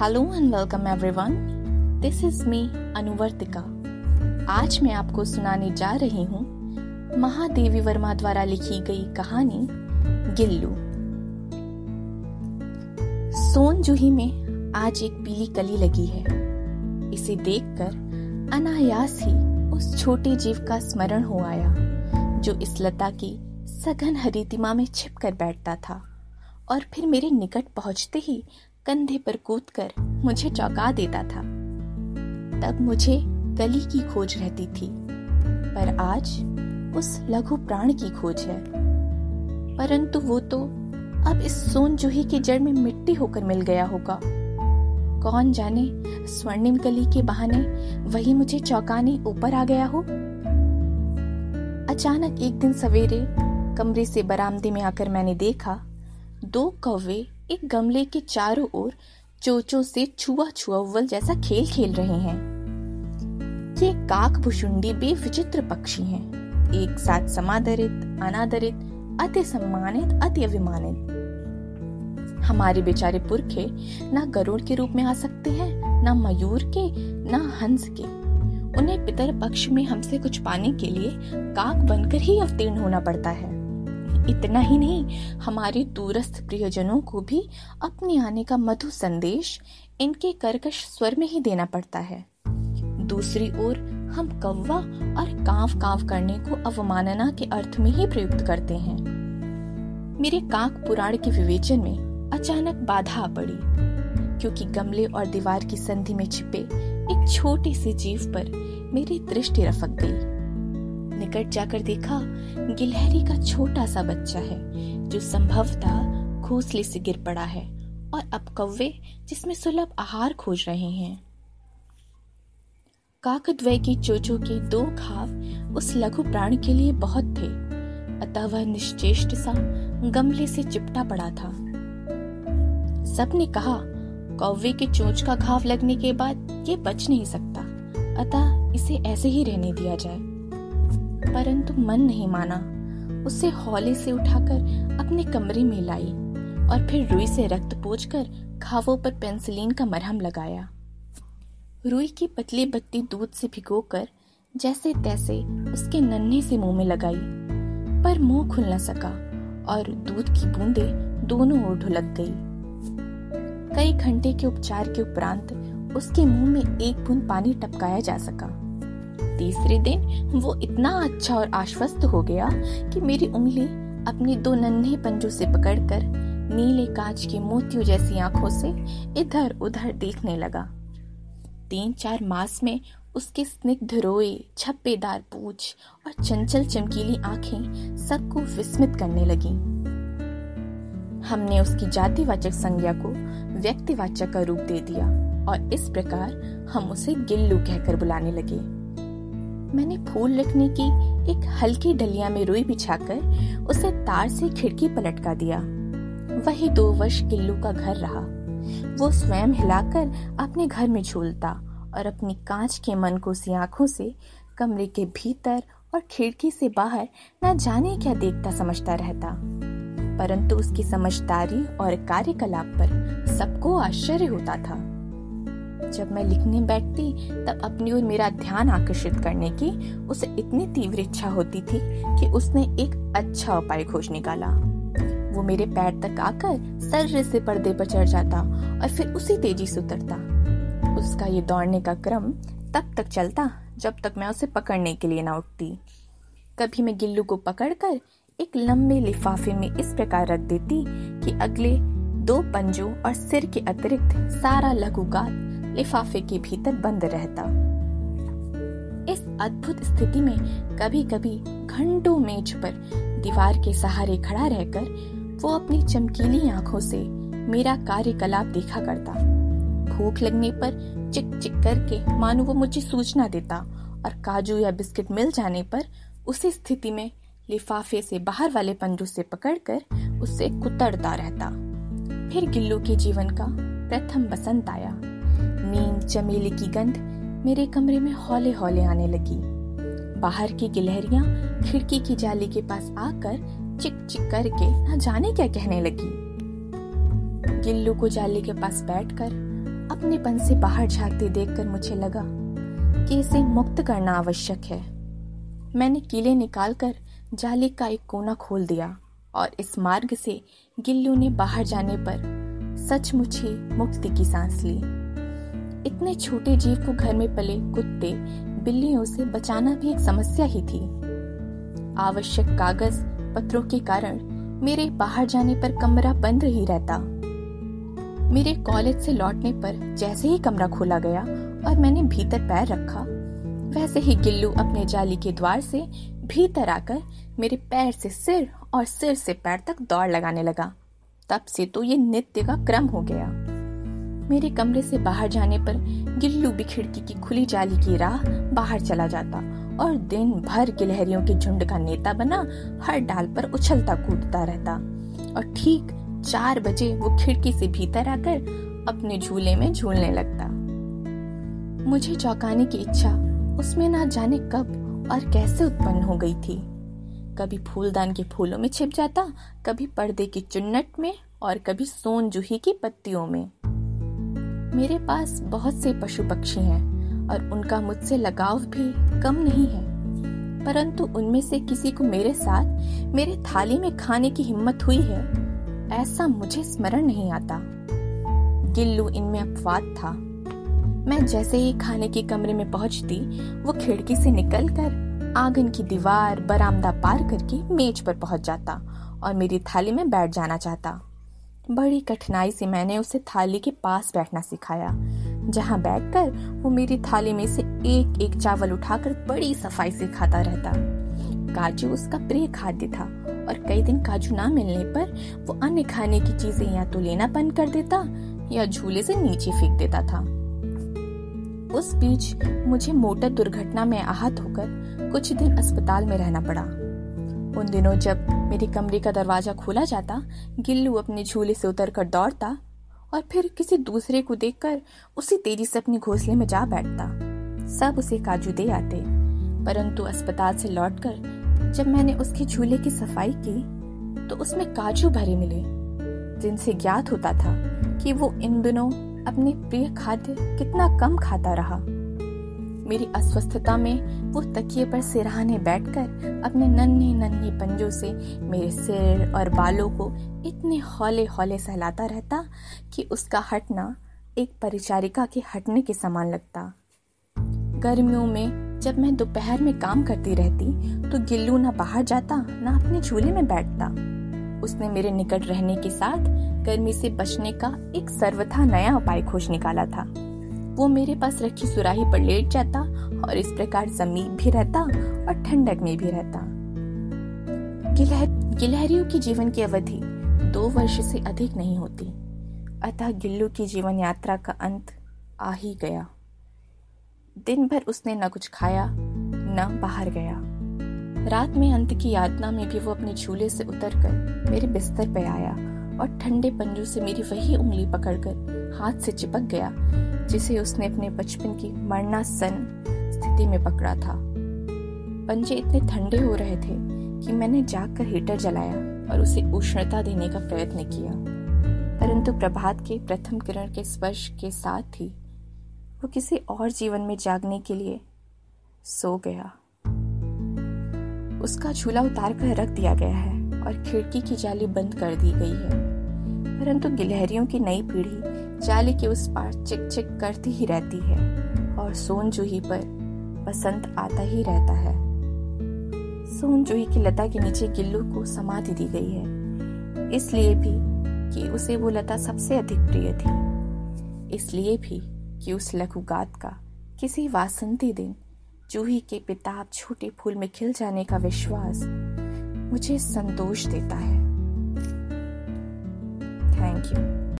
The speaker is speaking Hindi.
Hello and welcome everyone this is me Anuvartika आज मैं आपको सुनाने जा रही हूँ महादेवी वर्मा द्वारा लिखी गई कहानी, गिल्लू। सोन जूही में आज एक पीली कली लगी है। इसे देखकर अनायास ही उस छोटे जीव का स्मरण हो आया, जो इस लता की सघन हरितिमा में छिप कर बैठता था और फिर मेरे निकट पहुँचते ही कंधे पर कूदकर मुझे चौंका देता था। तब मुझे गली की खोज रहती थी, पर आज उस लघु प्राण की खोज है। परंतु वो तो अब इस सोन जूही की जड़ में मिट्टी होकर मिल गया होगा। कौन जाने स्वर्णिम कली के बहाने वही मुझे चौंकाने ऊपर आ गया हो? अचानक एक दिन सवेरे कमरे से बरामदे में आकर मैंने देखा, दो कौवे एक गमले के चारों ओर चोचों से छुआ छुआ जैसा खेल खेल रहे हैं। ये काक भुषुंडी बेविचित्र पक्षी हैं। एक साथ समादरित, अनादरित, अति सम्मानित, अति अभिमानित। हमारे बेचारे पुरखे ना गरुड़ के रूप में आ सकते हैं, ना मयूर के, ना हंस के। उन्हें पितर पक्ष में हमसे कुछ पाने के लिए काक बनकर ही अवतीर्ण होना पड़ता है। इतना ही नहीं, हमारे दूरस्थ प्रियजनों को भी अपने आने का मधु संदेश इनके कर्कश स्वर में ही देना पड़ता है। दूसरी ओर, हम कौवा और कांव कांव करने को अवमानना के अर्थ में ही प्रयुक्त करते हैं। मेरे काक पुराण के विवेचन में अचानक बाधा पड़ी, क्योंकि गमले और दीवार की संधि में छिपे एक छोटे से जीव पर मेरी दृष्टि रफक गई। निकट जाकर देखा, गिलहरी का छोटा सा बच्चा है, जो संभवतः घोसले से गिर पड़ा है और अब कौवे, जिसमें सुलभ आहार खोज रहे हैं। काकद्वय की चोचो के दो घाव उस लघु प्राण के लिए बहुत थे, अतः वह निश्चेष्ट सा गमले से चिपटा पड़ा था। सबने कहा, कौवे के चोच का घाव लगने के बाद ये बच नहीं सकता, अतः इसे ऐसे ही रहने दिया जाए। परंतु मन नहीं माना। उसे हौले से उठाकर अपने कमरे में लाई और फिर रुई से रक्त पोछकर घावों पर पेंसिलीन का मरहम लगाया। रुई की पतली बत्ती दूध से भिगोकर जैसे तैसे उसके नन्हे से मुँह में लगाई, पर मुँह खुल न सका और दूध की बूंदे दोनों ओर ढुलक गई। कई घंटे के उपचार के उपरांत उसके मुँह में एक बूंद पानी टपकाया जा सका। तीसरे दिन वो इतना अच्छा और आश्वस्त हो गया कि मेरी उंगली अपने दो नन्हे पंजों से पकड़कर नीले कांच की मोतियों जैसी आँखों से इधर उधर देखने लगा। तीन चार मास में उसके स्निग्ध रोए, छप्पेदार पूछ और चंचल चमकीली आँखें सबको विस्मित करने लगी। हमने उसकी जातिवाचक संज्ञा को व्यक्तिवाचक का रूप दे दिया और इस प्रकार हम उसे गिल्लू कहकर बुलाने लगे। मैंने फूल रखने की एक हल्की डलिया में रुई बिछाकर उसे तार से खिड़की पर लटका दिया। वही दो वर्ष किल्लू का घर रहा। वो स्वयं हिलाकर अपने घर में झूलता और अपनी कांच के मन को सी आँखों से कमरे के भीतर और खिड़की से बाहर न जाने क्या देखता समझता रहता। परंतु उसकी समझदारी और कार्यकलाप पर सबको आश्चर्य होता था। जब मैं लिखने बैठती, तब अपनी ओर मेरा ध्यान आकर्षित करने की उसे इतनी तीव्र इच्छा होती थी कि उसने एक अच्छा उपाय खोज निकाला। वो मेरे पैर तक आकर सर्र से पर्दे पर चढ़ जाता और फिर उसी तेज़ी से उतरता। उसका ये दौड़ने का क्रम तब तक चलता जब तक मैं उसे पकड़ने के लिए ना उठती। कभी मैं गिल्लू को पकड़कर एक लंबे लिफाफे में इस प्रकार रख देती कि अगले दो पंजों और सिर के अतिरिक्त सारा लघुगात लिफाफे के भीतर बंद रहता। इस अद्भुत स्थिति में कभी कभी घंटों मेज पर दीवार के सहारे खड़ा रहकर वो अपनी चमकीली आँखों से मेरा कार्यकलाप देखा करता। भूख लगने पर चिक चिक करके मानो वो मुझे सूचना देता और काजू या बिस्किट मिल जाने पर उसी स्थिति में लिफाफे से बाहर वाले पंजों से पकड़कर उससे कुतरता रहता। फिर गिल्लू के जीवन का प्रथम बसंत आया। चमेली की गंध मेरे कमरे में हौले हौले आने लगी। बाहर की गिलहरियाँ खिड़की की जाली के पास आकर चिक चिक करके न जाने क्या कहने लगी। गिल्लू को जाली के पास बैठकर अपने पन से बाहर झांकते देखकर मुझे लगा कि इसे मुक्त करना आवश्यक है। मैंने कीले निकालकर जाली का एक कोना खोल दिया और इस मार्ग से गिल्लू ने बाहर जाने पर सचमुच ही मुक्ति की सांस ली। इतने छोटे जीव को घर में पले कुत्ते, बिल्लियों से बचाना भी एक समस्या ही थी। आवश्यक कागज़, पत्रों के कारण मेरे बाहर जाने पर कमरा बंद ही रहता। मेरे कॉलेज से लौटने पर जैसे ही कमरा खोला गया और मैंने भीतर पैर रखा, वैसे ही गिल्लू अपने जाली के द्वार से भीतर आकर मेरे पैर से सिर और सिर से पैर तक दौड़ लगाने लगा। तब से तो ये नित्य का क्रम हो गया। मेरे कमरे से बाहर जाने पर गिल्लू भी खिड़की की खुली जाली की राह बाहर चला जाता और दिन भर गिलहरियों के झुंड का नेता बना हर डाल पर उछलता कूदता रहता। और ठीक चार बजे वो खिड़की से भीतर आकर अपने झूले में झूलने लगता। मुझे चौंकाने की इच्छा उसमें ना जाने कब और कैसे उत्पन्न हो गई थी। कभी फूलदान के फूलों में छिप जाता, कभी पर्दे की चुन्नट में और कभी सोन जूही की पत्तियों में। मेरे पास बहुत से पशु पक्षी हैं और उनका मुझसे लगाव भी कम नहीं है। परंतु उनमें से किसी को मेरे साथ, मेरे थाली में खाने की हिम्मत हुई है, ऐसा मुझे स्मरण नहीं आता। गिल्लू इनमें अपवाद था। मैं जैसे ही खाने के कमरे में पहुँचती, वो खिड़की से निकलकर आँगन की दीवार, बरामदा पार करके मेज पर पहुँच जाता और मेरी थाली में बैठ जाना चाहता। बड़ी कठिनाई से मैंने उसे थाली के पास बैठना सिखाया। जहाँ बैठकर वो मेरी थाली में से एक एक चावल उठाकर बड़ी सफ़ाई से खाता रहता। काजू उसका प्रिय खाद्य था और कई दिन काजू ना मिलने पर वो अन्य खाने की चीज़ें या तो लेना बंद कर देता या झूले से नीचे फेंक देता था। उस बीच मुझे मोटर दुर्घटना में आहत होकर कुछ दिन अस्पताल में रहना पड़ा। उन दिनों जब मेरे कमरे का दरवाज़ा खोला जाता, गिल्लू अपने झूले से उतर कर दौड़ता और फिर किसी दूसरे को देखकर उसी तेज़ी से अपने घोंसले में जा बैठता। सब उसे काजू दे आते, परंतु अस्पताल से लौटकर जब मैंने उसके झूले की सफ़ाई की तो उसमें काजू भरे मिले, जिनसे ज्ञात होता था कि वो इन दिनों अपने प्रिय खाद्य कितना कम खाता रहा। मेरी अस्वस्थता में वो तकिए पर सिरहाने बैठकर अपने नन्हे नन्हे पंजों से मेरे सिर और बालों को इतने हौले हौले सहलाता रहता कि उसका हटना एक परिचारिका के हटने के समान लगता। गर्मियों में जब मैं दोपहर में काम करती रहती तो गिल्लू ना बाहर जाता, ना अपने झूले में बैठता। उसने मेरे निकट रहने के साथ गर्मी से बचने का एक सर्वथा नया उपाय खोज निकाला था। वो मेरे पास रखी सुराही पर लेट जाता और इस प्रकार ज़मीन भी रहता और ठंडक में भी रहता। गिलहरियों की जीवन की अवधि दो वर्ष से अधिक नहीं होती, अतः गिल्लू की जीवन यात्रा का अंत आ ही गया। दिन भर उसने न कुछ खाया, न बाहर गया। रात में अंत की यातना में भी वो अपने झूले से उतरकर मेरे बिस्तर पे आया। और ठंडे पंजों से मेरी वही उंगली पकड़कर हाथ से चिपक गया, जिसे उसने अपने बचपन की मरना सन स्थिति में पकड़ा था। पंजे इतने ठंडे हो रहे थे कि मैंने जाकर हीटर जलाया और उसे उष्णता देने का प्रयत्न किया। परंतु प्रभात के प्रथम किरण के स्पर्श के साथ ही वो किसी और जीवन में जागने के लिए सो गया। उसका झूला उतार कर रख दिया गया है और खिड़की की जाली बंद कर दी गई है। परंतु गिलहरियों की नई पीढ़ी जाली के उस पार चिक चिक करती ही रहती है और सोन जूही पर बसंत आता ही रहता है। सोन जूही की लता के नीचे गिल्लू को समाधि दी गई है। इसलिए भी कि उसे वो लता सबसे अधिक प्रिय थी। इसलिए भी कि उस लघुगात का किसी वासंती दिन जूही के पिताब छोटे फूल में खिल जाने का विश्वास मुझे संतोष देता है। Thank you